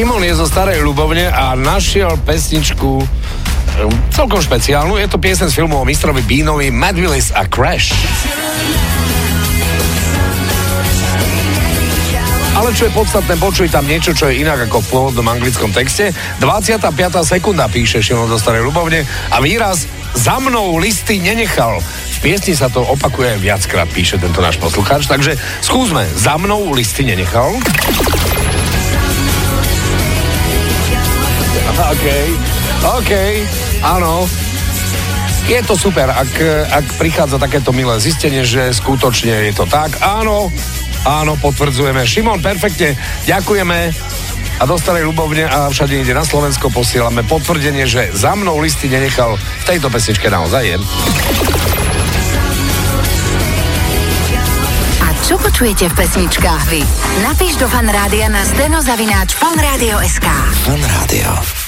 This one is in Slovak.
je zo Starej Ľubovne a našiel pesničku e, celkom špeciálnu. Je to piesen z filmu o mistrovi Beanovi Mad Willis a Crash. Ale čo je podstatné, počuj tam niečo, čo je inak ako v pôvodnom anglickom texte. 25. sekunda píše Šimon zo Starej Ľubovne a výraz za mnou listy nenechal. V piesni sa to opakuje viackrát, píše tento náš poslucháč, takže skúsme. Za mnou listy nenechal. OK, OK, áno. Je to super, ak, ak prichádza takéto milé zistenie, že skutočne je to tak. Áno, áno, potvrdzujeme. Šimon, perfektne, ďakujeme a do Starej Ľubovne a všade ide na Slovensko posielame potvrdenie, že za mnou listy nenechal v tejto pesničke naozaj je. A čo počujete v pesničkách vy? Napíš do fanrádia na steno zavináč fanradio.sk Fan Rádio.